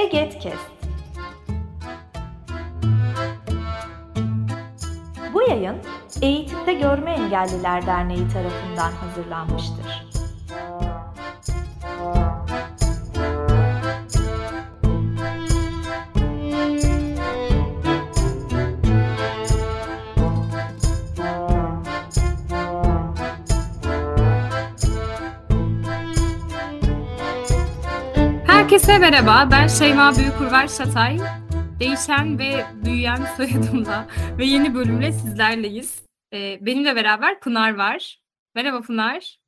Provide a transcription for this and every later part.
Egetkest. Bu yayın Eğitimde Görme Engelliler Derneği tarafından hazırlanmıştır. Merhaba, ben Şeyma Büyükurver Şatay. Değişen ve büyüyen soyadımla ve yeni bölümle sizlerleyiz. Ee, benimle beraber Pınar var. Merhaba Pınar.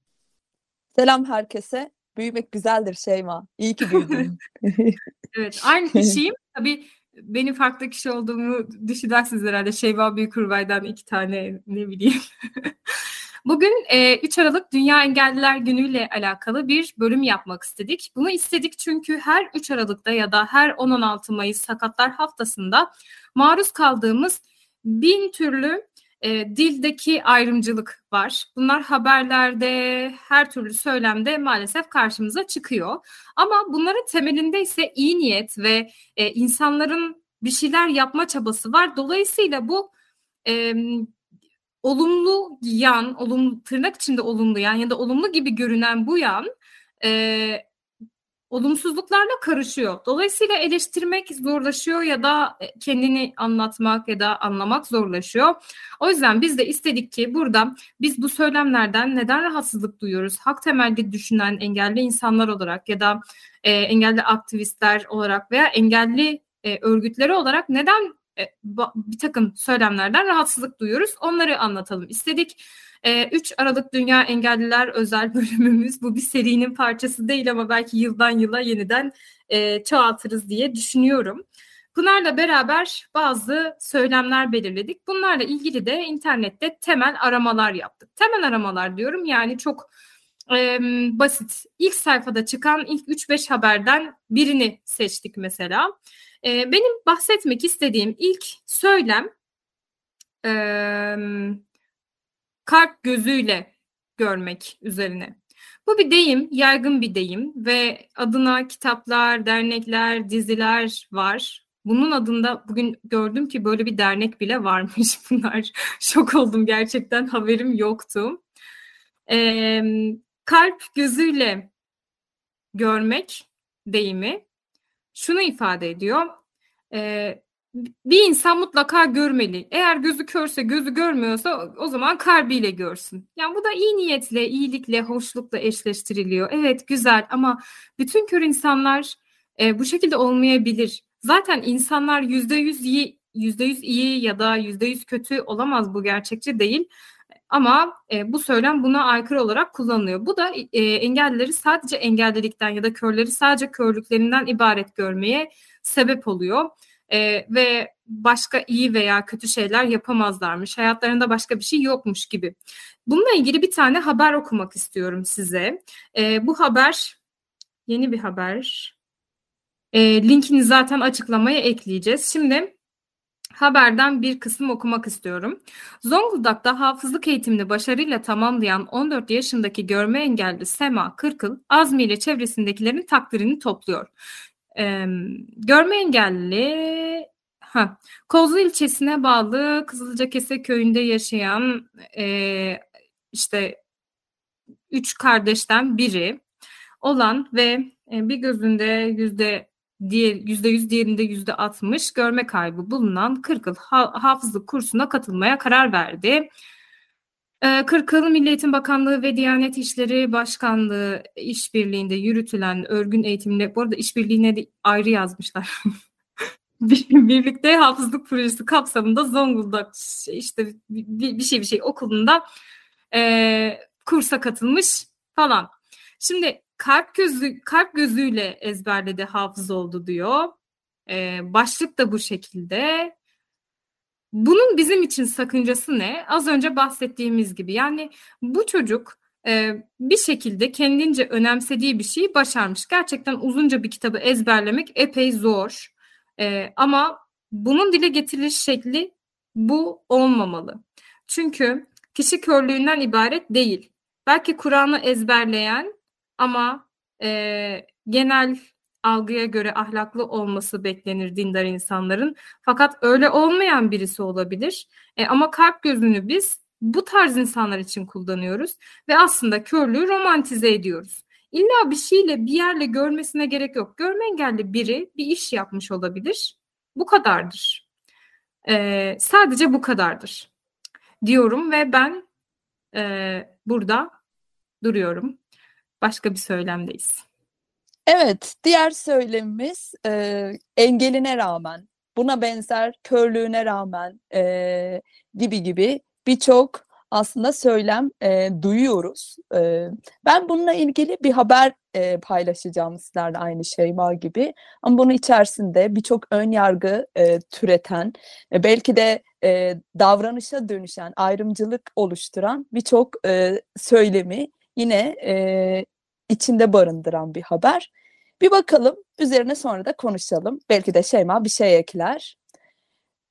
Selam herkese. Büyümek güzeldir Şeyma. İyi ki büyüdün. evet, aynı kişiyim. Tabii benim farklı kişi olduğumu düşünersiniz herhalde. Şeyma Büyükurver'den iki tane ne bileyim. Bugün e, 3 Aralık Dünya Engelliler Günü ile alakalı bir bölüm yapmak istedik. Bunu istedik çünkü her 3 Aralık'ta ya da her 10-16 Mayıs Sakatlar Haftası'nda maruz kaldığımız bin türlü e, dildeki ayrımcılık var. Bunlar haberlerde, her türlü söylemde maalesef karşımıza çıkıyor. Ama bunların temelinde ise iyi niyet ve e, insanların bir şeyler yapma çabası var. Dolayısıyla bu e, olumlu yan, olumlu tırnak içinde olumlu yan ya da olumlu gibi görünen bu yan e, olumsuzluklarla karışıyor. Dolayısıyla eleştirmek zorlaşıyor ya da kendini anlatmak ya da anlamak zorlaşıyor. O yüzden biz de istedik ki burada biz bu söylemlerden neden rahatsızlık duyuyoruz? Hak temelli düşünen engelli insanlar olarak ya da e, engelli aktivistler olarak veya engelli e, örgütleri olarak neden e, bir takım söylemlerden rahatsızlık duyuyoruz. Onları anlatalım istedik. 3 e, Aralık Dünya Engelliler özel bölümümüz. Bu bir serinin parçası değil ama belki yıldan yıla yeniden e, çoğaltırız diye düşünüyorum. Pınar'la beraber bazı söylemler belirledik. Bunlarla ilgili de internette temel aramalar yaptık. Temel aramalar diyorum yani çok e, basit. İlk sayfada çıkan ilk 3-5 haberden birini seçtik mesela. E, benim bahsetmek istediğim ilk söylem e, kalp gözüyle görmek üzerine. Bu bir deyim, yaygın bir deyim ve adına kitaplar, dernekler, diziler var. Bunun adında bugün gördüm ki böyle bir dernek bile varmış bunlar. Şok oldum gerçekten haberim yoktu. Ee, kalp gözüyle görmek deyimi şunu ifade ediyor. E, bir insan mutlaka görmeli. Eğer gözü körse, gözü görmüyorsa o zaman kalbiyle görsün. Yani bu da iyi niyetle, iyilikle, hoşlukla eşleştiriliyor. Evet güzel ama bütün kör insanlar e, bu şekilde olmayabilir. Zaten insanlar yüzde yüz iyi, yüzde yüz iyi ya da yüzde yüz kötü olamaz bu gerçekçi değil. Ama e, bu söylem buna aykırı olarak kullanılıyor. Bu da e, engellileri sadece engellilikten ya da körleri sadece körlüklerinden ibaret görmeye sebep oluyor. E, ve başka iyi veya kötü şeyler yapamazlarmış. Hayatlarında başka bir şey yokmuş gibi. Bununla ilgili bir tane haber okumak istiyorum size. E, bu haber yeni bir haber. E, linkini zaten açıklamaya ekleyeceğiz. Şimdi Haberden bir kısım okumak istiyorum. Zonguldak'ta hafızlık eğitimini başarıyla tamamlayan 14 yaşındaki görme engelli Sema Kırkıl, Azmi ile çevresindekilerin takdirini topluyor. Ee, görme engelli ha, Kozlu ilçesine bağlı Kızılcakese köyünde yaşayan e, işte üç kardeşten biri olan ve e, bir gözünde yüzde diğer %100 diğerinde %60 görme kaybı bulunan Kırkıl hafızlık kursuna katılmaya karar verdi. Ee, Kırkıl Milli Eğitim Bakanlığı ve Diyanet İşleri Başkanlığı işbirliğinde yürütülen örgün eğitimle, bu arada işbirliğine de ayrı yazmışlar. Birlikte hafızlık projesi kapsamında Zonguldak işte bir, bir şey bir şey okulunda e, kursa katılmış falan. Şimdi kalp gözü kalp gözüyle ezberledi hafız oldu diyor. Ee, başlık da bu şekilde. Bunun bizim için sakıncası ne? Az önce bahsettiğimiz gibi yani bu çocuk e, bir şekilde kendince önemsediği bir şeyi başarmış. Gerçekten uzunca bir kitabı ezberlemek epey zor. E, ama bunun dile getiriliş şekli bu olmamalı. Çünkü kişi körlüğünden ibaret değil. Belki Kur'an'ı ezberleyen ama e, genel algıya göre ahlaklı olması beklenir dindar insanların. Fakat öyle olmayan birisi olabilir. E, ama kalp gözünü biz bu tarz insanlar için kullanıyoruz ve aslında körlüğü romantize ediyoruz. İlla bir şeyle bir yerle görmesine gerek yok. Görme engelli biri bir iş yapmış olabilir. Bu kadardır. E, sadece bu kadardır diyorum ve ben e, burada duruyorum. Başka bir söylemdeyiz. Evet, diğer söylemimiz e, engeline rağmen, buna benzer körlüğüne rağmen e, gibi gibi birçok aslında söylem e, duyuyoruz. E, ben bununla ilgili bir haber e, paylaşacağım sizlerle aynı şey var gibi. Ama bunun içerisinde birçok ön yargı e, türeten, e, belki de e, davranışa dönüşen, ayrımcılık oluşturan birçok e, söylemi yine e, içinde barındıran bir haber. Bir bakalım, üzerine sonra da konuşalım. Belki de Şeyma bir şey ekler.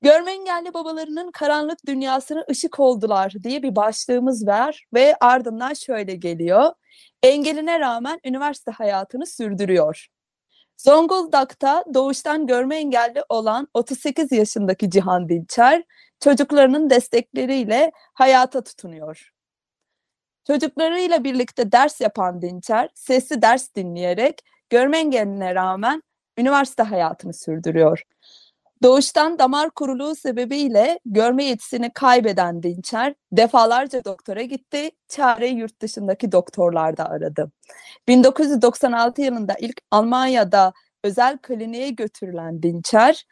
Görme engelli babalarının karanlık dünyasına ışık oldular diye bir başlığımız var ve ardından şöyle geliyor. Engeline rağmen üniversite hayatını sürdürüyor. Zonguldak'ta doğuştan görme engelli olan 38 yaşındaki Cihan Dinçer çocuklarının destekleriyle hayata tutunuyor. Çocuklarıyla birlikte ders yapan Dinçer, sesli ders dinleyerek görme engeline rağmen üniversite hayatını sürdürüyor. Doğuştan damar kuruluğu sebebiyle görme yetisini kaybeden Dinçer defalarca doktora gitti, çare yurt dışındaki doktorlarda aradı. 1996 yılında ilk Almanya'da özel kliniğe götürülen Dinçer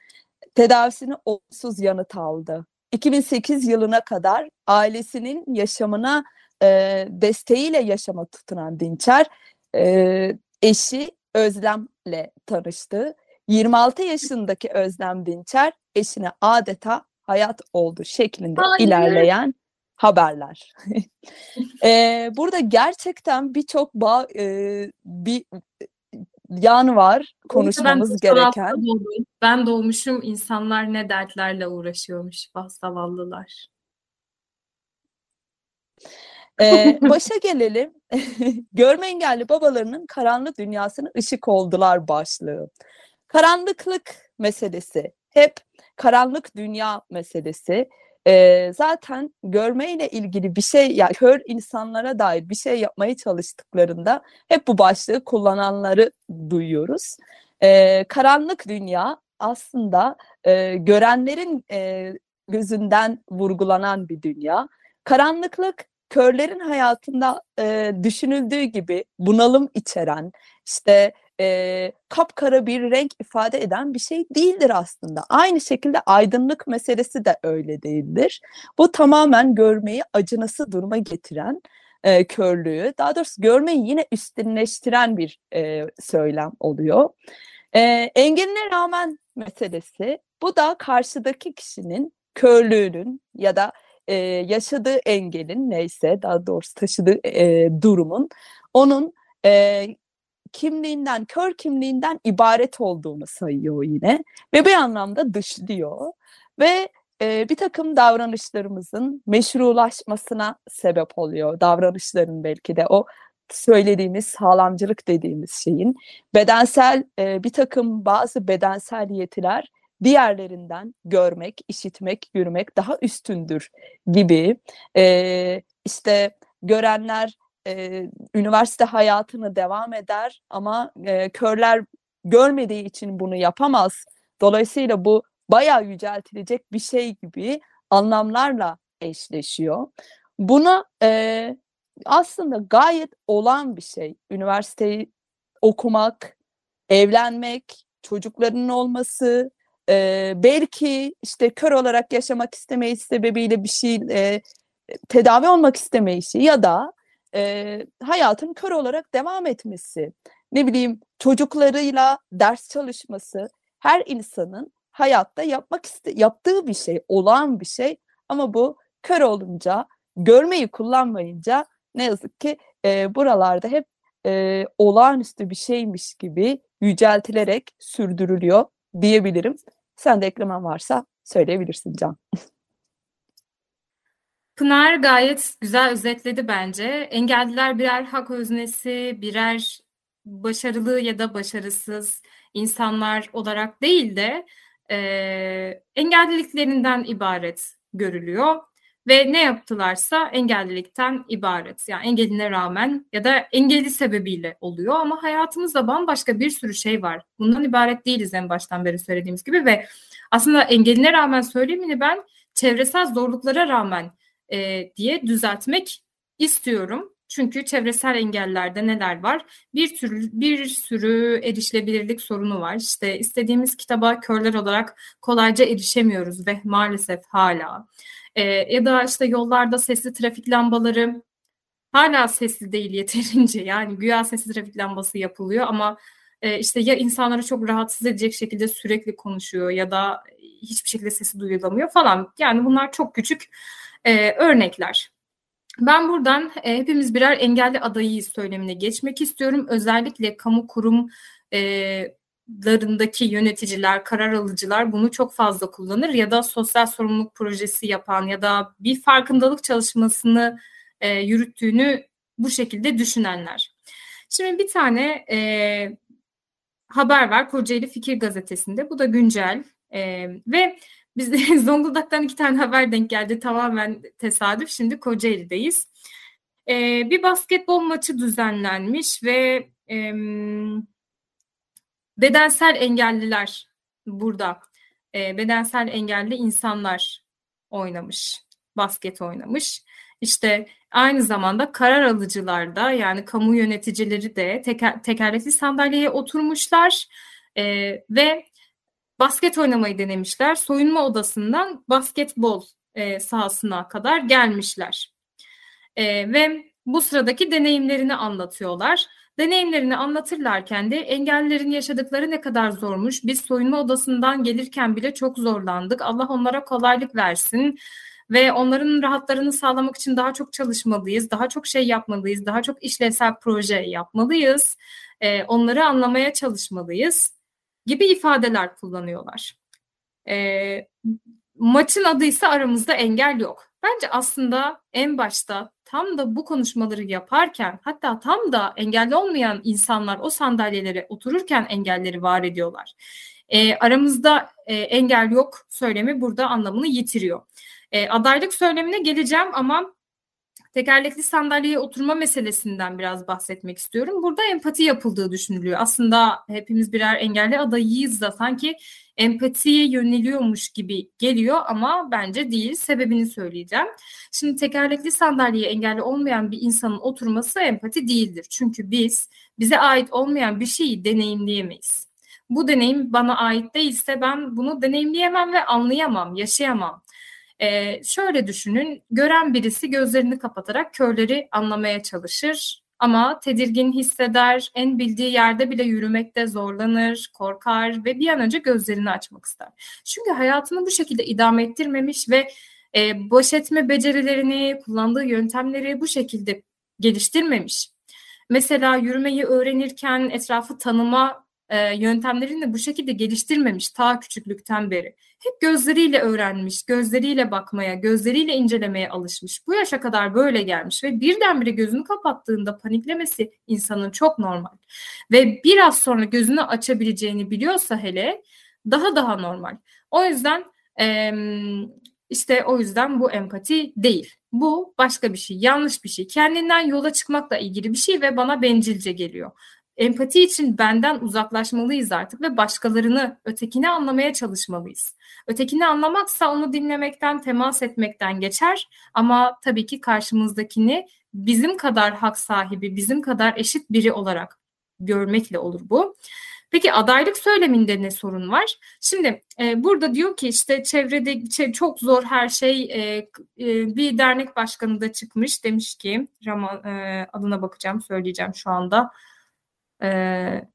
tedavisini olumsuz yanıt aldı. 2008 yılına kadar ailesinin yaşamına e, desteğiyle yaşama tutunan Dinçer e, eşi Özlem'le tanıştı. 26 yaşındaki Özlem Dinçer eşine adeta hayat oldu şeklinde Hayır. ilerleyen haberler. e, burada gerçekten birçok bağ, e, bir yan var konuşmamız ben gereken. Ben doğmuşum insanlar ne dertlerle uğraşıyormuş zavallılar. Ee, başa gelelim. Görme engelli babalarının karanlık dünyasına ışık oldular başlığı. Karanlıklık meselesi, hep karanlık dünya meselesi. Ee, zaten görmeyle ilgili bir şey, yani kör insanlara dair bir şey yapmaya çalıştıklarında hep bu başlığı kullananları duyuyoruz. Ee, karanlık dünya aslında e, görenlerin e, gözünden vurgulanan bir dünya. Karanlıklık körlerin hayatında e, düşünüldüğü gibi bunalım içeren, işte e, kapkara bir renk ifade eden bir şey değildir aslında. Aynı şekilde aydınlık meselesi de öyle değildir. Bu tamamen görmeyi acınası duruma getiren e, körlüğü, daha doğrusu görmeyi yine üstünleştiren bir e, söylem oluyor. E, engeline rağmen meselesi, bu da karşıdaki kişinin körlüğünün ya da e, yaşadığı engelin neyse daha doğrusu taşıdığı e, durumun onun e, kimliğinden, kör kimliğinden ibaret olduğunu sayıyor yine ve bir anlamda dışlıyor ve e, bir takım davranışlarımızın meşrulaşmasına sebep oluyor. Davranışların belki de o söylediğimiz sağlamcılık dediğimiz şeyin bedensel e, bir takım bazı bedensel yetiler diğerlerinden görmek, işitmek, yürümek daha üstündür gibi e, işte görenler e, üniversite hayatını devam eder ama e, körler görmediği için bunu yapamaz. Dolayısıyla bu bayağı yüceltilecek bir şey gibi anlamlarla eşleşiyor. Buna e, aslında gayet olan bir şey. Üniversiteyi okumak, evlenmek, çocuklarının olması, e, belki işte kör olarak yaşamak istemeyi sebebiyle bir şey e, tedavi olmak istemeyişi ya da e, hayatın kör olarak devam etmesi, ne bileyim çocuklarıyla ders çalışması her insanın hayatta yapmak iste yaptığı bir şey, olan bir şey ama bu kör olunca, görmeyi kullanmayınca ne yazık ki e, buralarda hep e, olağanüstü bir şeymiş gibi yüceltilerek sürdürülüyor diyebilirim. Sen de eklemen varsa söyleyebilirsin Can. Pınar gayet güzel özetledi bence. Engelliler birer hak öznesi, birer başarılı ya da başarısız insanlar olarak değil de e, engelliliklerinden ibaret görülüyor ve ne yaptılarsa engellilikten ibaret. Yani engeline rağmen ya da engelli sebebiyle oluyor ama hayatımızda bambaşka bir sürü şey var. Bundan ibaret değiliz en baştan beri söylediğimiz gibi ve aslında engeline rağmen söylemini ben çevresel zorluklara rağmen e, diye düzeltmek istiyorum. Çünkü çevresel engellerde neler var? Bir tür bir sürü erişilebilirlik sorunu var. İşte istediğimiz kitaba körler olarak kolayca erişemiyoruz ve maalesef hala. E, ya da işte yollarda sesli trafik lambaları hala sesli değil yeterince. Yani güya sesli trafik lambası yapılıyor ama e, işte ya insanları çok rahatsız edecek şekilde sürekli konuşuyor ya da hiçbir şekilde sesi duyulamıyor falan. Yani bunlar çok küçük e, örnekler. Ben buradan e, hepimiz birer engelli adayıyız söylemine geçmek istiyorum. Özellikle kamu kurum e, larındaki yöneticiler, karar alıcılar bunu çok fazla kullanır ya da sosyal sorumluluk projesi yapan ya da bir farkındalık çalışmasını e, yürüttüğünü bu şekilde düşünenler. Şimdi bir tane e, haber var Kocaeli Fikir Gazetesi'nde. Bu da güncel e, ve biz Zonguldak'tan iki tane haber denk geldi. Tamamen tesadüf. Şimdi Kocaeli'deyiz. E, bir basketbol maçı düzenlenmiş ve e, bedensel engelliler burada. E, bedensel engelli insanlar oynamış. Basket oynamış. İşte aynı zamanda karar alıcılar da yani kamu yöneticileri de teker, tekerlekli sandalyeye oturmuşlar e, ve basket oynamayı denemişler. Soyunma odasından basketbol e, sahasına kadar gelmişler. E, ve bu sıradaki deneyimlerini anlatıyorlar. Deneyimlerini anlatırlarken de engellilerin yaşadıkları ne kadar zormuş. Biz soyunma odasından gelirken bile çok zorlandık. Allah onlara kolaylık versin ve onların rahatlarını sağlamak için daha çok çalışmalıyız, daha çok şey yapmalıyız, daha çok işlevsel proje yapmalıyız. Ee, onları anlamaya çalışmalıyız gibi ifadeler kullanıyorlar. Ee, maçın adı ise aramızda engel yok. Bence aslında en başta tam da bu konuşmaları yaparken hatta tam da engelli olmayan insanlar o sandalyelere otururken engelleri var ediyorlar. E, aramızda e, engel yok söylemi burada anlamını yitiriyor. E, adaylık söylemine geleceğim ama tekerlekli sandalyeye oturma meselesinden biraz bahsetmek istiyorum. Burada empati yapıldığı düşünülüyor. Aslında hepimiz birer engelli adayıyız da sanki empatiye yöneliyormuş gibi geliyor ama bence değil. Sebebini söyleyeceğim. Şimdi tekerlekli sandalyeye engelli olmayan bir insanın oturması empati değildir. Çünkü biz bize ait olmayan bir şeyi deneyimleyemeyiz. Bu deneyim bana ait değilse ben bunu deneyimleyemem ve anlayamam, yaşayamam. Ee, şöyle düşünün, gören birisi gözlerini kapatarak körleri anlamaya çalışır ama tedirgin hisseder, en bildiği yerde bile yürümekte zorlanır, korkar ve bir an önce gözlerini açmak ister. Çünkü hayatını bu şekilde idame ettirmemiş ve e, baş etme becerilerini, kullandığı yöntemleri bu şekilde geliştirmemiş. Mesela yürümeyi öğrenirken etrafı tanıma e, yöntemlerini de bu şekilde geliştirmemiş ta küçüklükten beri. Hep gözleriyle öğrenmiş, gözleriyle bakmaya, gözleriyle incelemeye alışmış. Bu yaşa kadar böyle gelmiş ve birdenbire gözünü kapattığında paniklemesi insanın çok normal. Ve biraz sonra gözünü açabileceğini biliyorsa hele daha daha normal. O yüzden e, işte o yüzden bu empati değil. Bu başka bir şey, yanlış bir şey. Kendinden yola çıkmakla ilgili bir şey ve bana bencilce geliyor empati için benden uzaklaşmalıyız artık ve başkalarını, ötekini anlamaya çalışmalıyız. Ötekini anlamaksa onu dinlemekten, temas etmekten geçer ama tabii ki karşımızdakini bizim kadar hak sahibi, bizim kadar eşit biri olarak görmekle olur bu. Peki adaylık söyleminde ne sorun var? Şimdi e, burada diyor ki işte çevrede şey, çok zor her şey e, e, bir dernek başkanı da çıkmış demiş ki Rama, e, adına bakacağım söyleyeceğim şu anda e,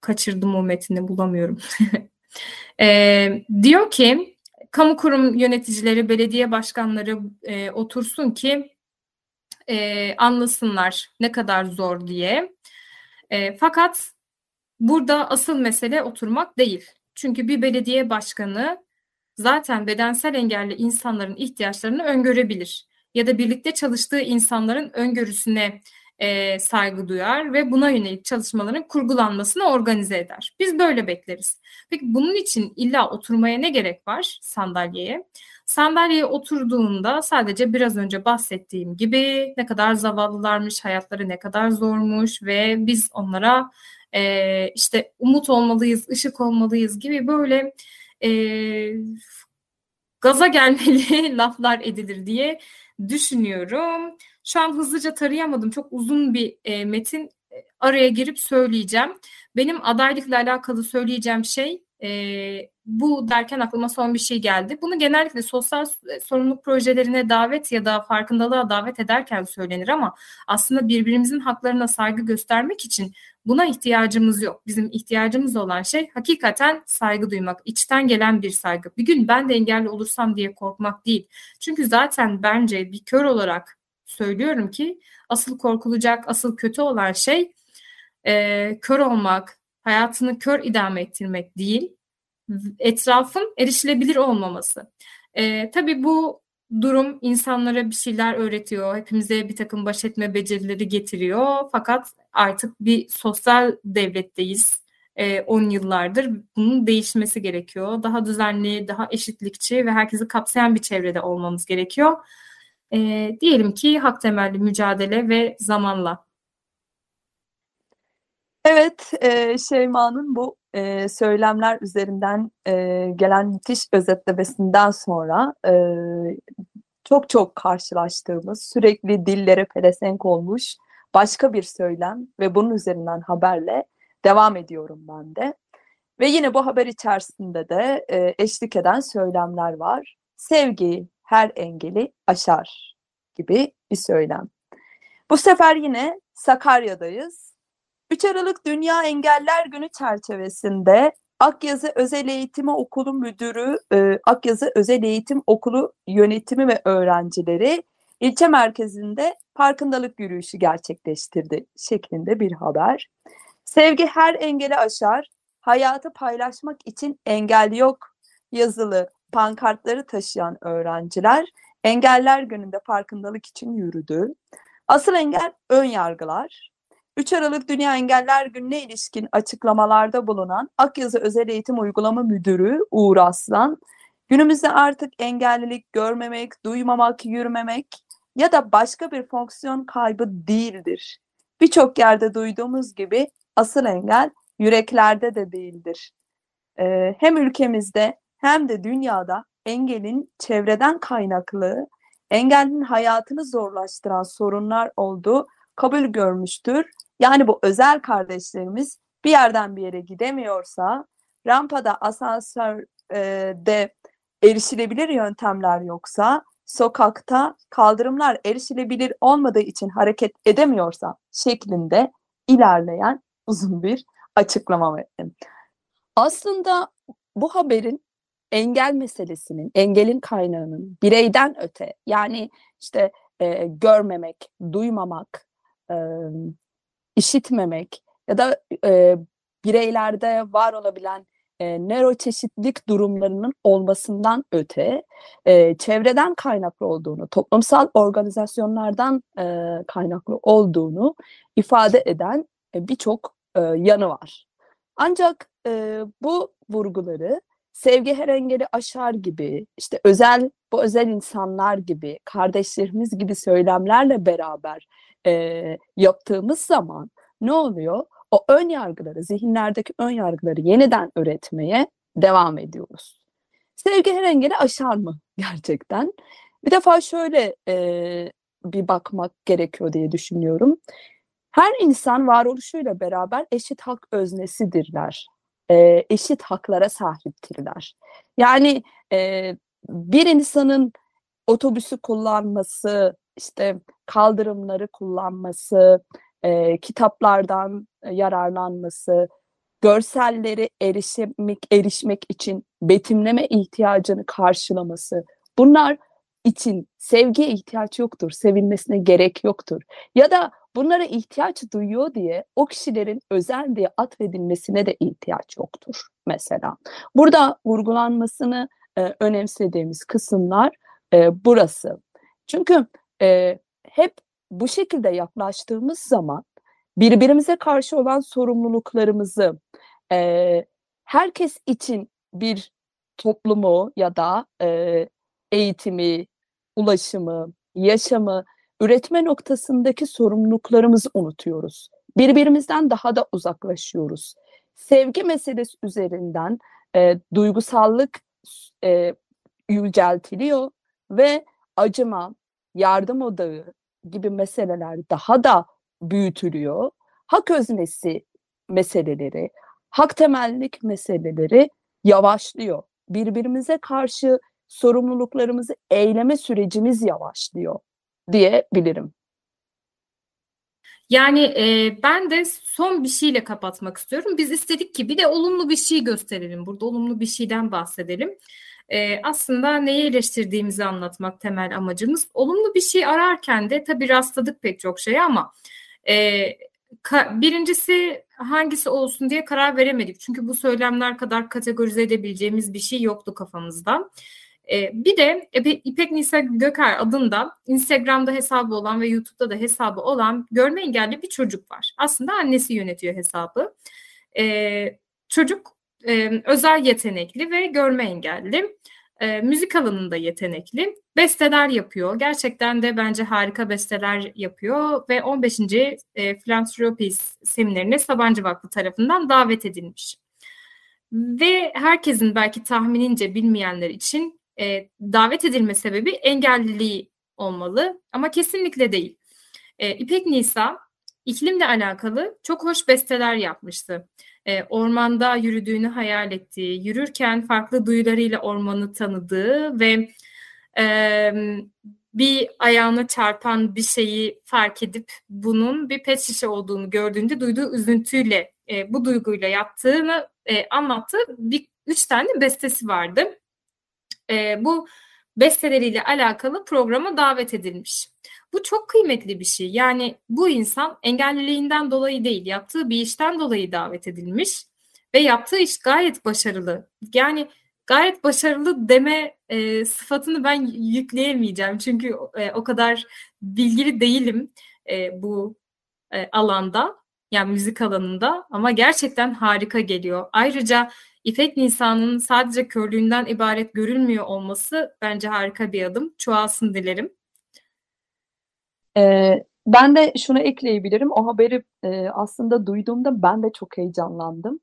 kaçırdım o metni bulamıyorum. e, diyor ki kamu kurum yöneticileri, belediye başkanları e, otursun ki e, anlasınlar ne kadar zor diye. E, fakat burada asıl mesele oturmak değil. Çünkü bir belediye başkanı zaten bedensel engelli insanların ihtiyaçlarını öngörebilir ya da birlikte çalıştığı insanların öngörüsüne e, saygı duyar ve buna yönelik çalışmaların kurgulanmasını organize eder. Biz böyle bekleriz. Peki bunun için illa oturmaya ne gerek var sandalyeye? Sandalyeye oturduğunda sadece biraz önce bahsettiğim gibi ne kadar zavallılarmış, hayatları ne kadar zormuş ve biz onlara e, işte umut olmalıyız, ışık olmalıyız gibi böyle e, gaza gelmeli laflar edilir diye düşünüyorum. Şu an hızlıca tarayamadım. Çok uzun bir e, metin e, araya girip söyleyeceğim. Benim adaylıkla alakalı söyleyeceğim şey e, bu derken aklıma son bir şey geldi. Bunu genellikle sosyal e, sorumluluk projelerine davet ya da farkındalığa davet ederken söylenir ama aslında birbirimizin haklarına saygı göstermek için buna ihtiyacımız yok. Bizim ihtiyacımız olan şey hakikaten saygı duymak, içten gelen bir saygı. Bir gün ben de engelli olursam diye korkmak değil. Çünkü zaten bence bir kör olarak söylüyorum ki asıl korkulacak, asıl kötü olan şey e, kör olmak, hayatını kör idame ettirmek değil, etrafın erişilebilir olmaması. E, tabii bu durum insanlara bir şeyler öğretiyor, hepimize bir takım baş etme becerileri getiriyor. Fakat artık bir sosyal devletteyiz. 10 e, yıllardır bunun değişmesi gerekiyor. Daha düzenli, daha eşitlikçi ve herkesi kapsayan bir çevrede olmamız gerekiyor. E, diyelim ki hak temelli mücadele ve zamanla. Evet, e, Şeyma'nın bu e, söylemler üzerinden e, gelen müthiş özetlemesinden sonra e, çok çok karşılaştığımız, sürekli dillere pelesenk olmuş başka bir söylem ve bunun üzerinden haberle devam ediyorum ben de. Ve yine bu haber içerisinde de e, eşlik eden söylemler var. Sevgi her engeli aşar gibi bir söylem. Bu sefer yine Sakarya'dayız. 3 Aralık Dünya Engeller Günü çerçevesinde Akyazı Özel Eğitim Okulu Müdürü, e, Akyazı Özel Eğitim Okulu yönetimi ve öğrencileri ilçe merkezinde farkındalık yürüyüşü gerçekleştirdi şeklinde bir haber. Sevgi her engeli aşar, hayatı paylaşmak için engel yok yazılı pankartları taşıyan öğrenciler Engeller Günü'nde farkındalık için yürüdü. Asıl engel ön yargılar. 3 Aralık Dünya Engeller Günü'ne ilişkin açıklamalarda bulunan Akyazı Özel Eğitim Uygulama Müdürü Uğur Aslan, günümüzde artık engellilik görmemek, duymamak, yürümemek ya da başka bir fonksiyon kaybı değildir. Birçok yerde duyduğumuz gibi asıl engel yüreklerde de değildir. Ee, hem ülkemizde hem de dünyada engelin çevreden kaynaklı, engellinin hayatını zorlaştıran sorunlar olduğu kabul görmüştür. Yani bu özel kardeşlerimiz bir yerden bir yere gidemiyorsa, rampada, asansörde erişilebilir yöntemler yoksa, sokakta kaldırımlar erişilebilir olmadığı için hareket edemiyorsa şeklinde ilerleyen uzun bir açıklama verdim. Aslında bu haberin engel meselesinin, engelin kaynağının bireyden öte yani işte e, görmemek, duymamak, e, işitmemek ya da e, bireylerde var olabilen e, nöroçeşitlilik durumlarının olmasından öte e, çevreden kaynaklı olduğunu, toplumsal organizasyonlardan e, kaynaklı olduğunu ifade eden e, birçok e, yanı var. Ancak e, bu vurguları sevgi her engeli aşar gibi, işte özel bu özel insanlar gibi, kardeşlerimiz gibi söylemlerle beraber e, yaptığımız zaman ne oluyor? O ön yargıları, zihinlerdeki ön yargıları yeniden üretmeye devam ediyoruz. Sevgi her engeli aşar mı gerçekten? Bir defa şöyle e, bir bakmak gerekiyor diye düşünüyorum. Her insan varoluşuyla beraber eşit hak öznesidirler. E, eşit haklara sahiptirler. Yani e, bir insanın otobüsü kullanması, işte kaldırımları kullanması, e, kitaplardan yararlanması, görselleri erişmek, erişmek için betimleme ihtiyacını karşılaması, bunlar için sevgiye ihtiyaç yoktur, sevilmesine gerek yoktur. Ya da bunlara ihtiyaç duyuyor diye o kişilerin özel diye atfedilmesine de ihtiyaç yoktur mesela. Burada vurgulanmasını e, önemsediğimiz kısımlar e, burası. Çünkü e, hep bu şekilde yaklaştığımız zaman birbirimize karşı olan sorumluluklarımızı e, herkes için bir toplumu ya da e, eğitimi, ulaşımı, yaşamı üretme noktasındaki sorumluluklarımızı unutuyoruz. Birbirimizden daha da uzaklaşıyoruz. Sevgi meselesi üzerinden e, duygusallık e, yüceltiliyor ve acıma, yardım odağı gibi meseleler daha da büyütülüyor. Hak öznesi meseleleri, hak temellik meseleleri yavaşlıyor. Birbirimize karşı sorumluluklarımızı eyleme sürecimiz yavaşlıyor diyebilirim. Yani e, ben de son bir şeyle kapatmak istiyorum. Biz istedik ki bir de olumlu bir şey gösterelim. Burada olumlu bir şeyden bahsedelim. E, aslında neyi eleştirdiğimizi anlatmak temel amacımız. Olumlu bir şey ararken de tabii rastladık pek çok şeye ama e, ka, birincisi hangisi olsun diye karar veremedik. Çünkü bu söylemler kadar kategorize edebileceğimiz bir şey yoktu kafamızda. E, bir de İpek Nisa Göker adında Instagram'da hesabı olan ve YouTube'da da hesabı olan görme engelli bir çocuk var. Aslında annesi yönetiyor hesabı. E, çocuk e, özel yetenekli ve görme engelli. E, müzik alanında yetenekli. Besteler yapıyor. Gerçekten de bence harika besteler yapıyor ve 15. E, Philanthropies seminerine Sabancı Vakfı tarafından davet edilmiş. Ve herkesin belki tahminince bilmeyenler için e, davet edilme sebebi engelliliği olmalı ama kesinlikle değil. E, İpek Nisa iklimle alakalı çok hoş besteler yapmıştı. E, ormanda yürüdüğünü hayal ettiği, yürürken farklı duyularıyla ormanı tanıdığı ve e, bir ayağına çarpan bir şeyi fark edip bunun bir pet şişe olduğunu gördüğünde duyduğu üzüntüyle e, bu duyguyla yaptığını e, anlattığı bir üç tane bestesi vardı e, bu besteleriyle alakalı programa davet edilmiş. Bu çok kıymetli bir şey. Yani bu insan engelliliğinden dolayı değil, yaptığı bir işten dolayı davet edilmiş ve yaptığı iş gayet başarılı. Yani gayet başarılı deme e, sıfatını ben yükleyemeyeceğim. Çünkü e, o kadar bilgili değilim e, bu e, alanda. Yani müzik alanında ama gerçekten harika geliyor. Ayrıca İpek Nisan'ın sadece körlüğünden ibaret görülmüyor olması bence harika bir adım. Çoğalsın dilerim. Ee, ben de şunu ekleyebilirim. O haberi e, aslında duyduğumda ben de çok heyecanlandım.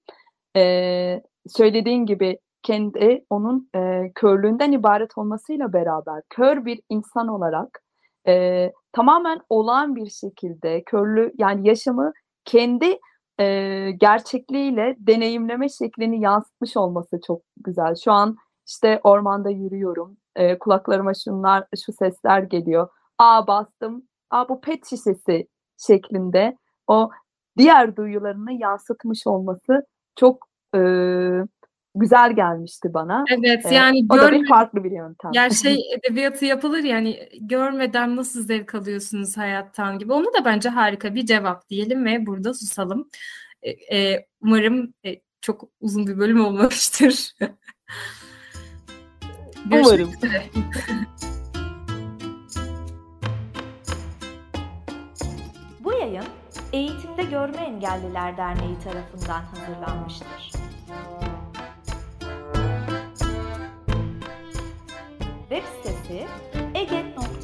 Ee, söylediğin gibi kendi onun e, körlüğünden ibaret olmasıyla beraber kör bir insan olarak e, tamamen olağan bir şekilde körlü yani yaşamı kendi e, gerçekliğiyle deneyimleme şeklini yansıtmış olması çok güzel. Şu an işte ormanda yürüyorum. E, kulaklarıma şunlar, şu sesler geliyor. Aa bastım. Aa bu pet şişesi şeklinde o diğer duyularını yansıtmış olması çok e, güzel gelmişti bana. Evet yani o da bir farklı bir yöntem. Ya şey edebiyatı yapılır yani görmeden nasıl zevk alıyorsunuz hayattan gibi. Onu da bence harika bir cevap diyelim ve burada susalım. E, e, umarım e, çok uzun bir bölüm olmamıştır. umarım. Bu yayın Eğitimde Görme Engelliler Derneği tarafından hazırlanmıştır.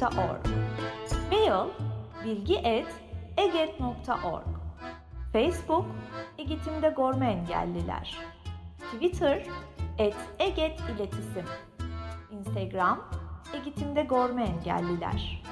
eget.org Mail bilgi.eget.org Facebook Eğitimde Görme Engelliler. Twitter et Eget İletisim Instagram Eğitimde Görme Engelliler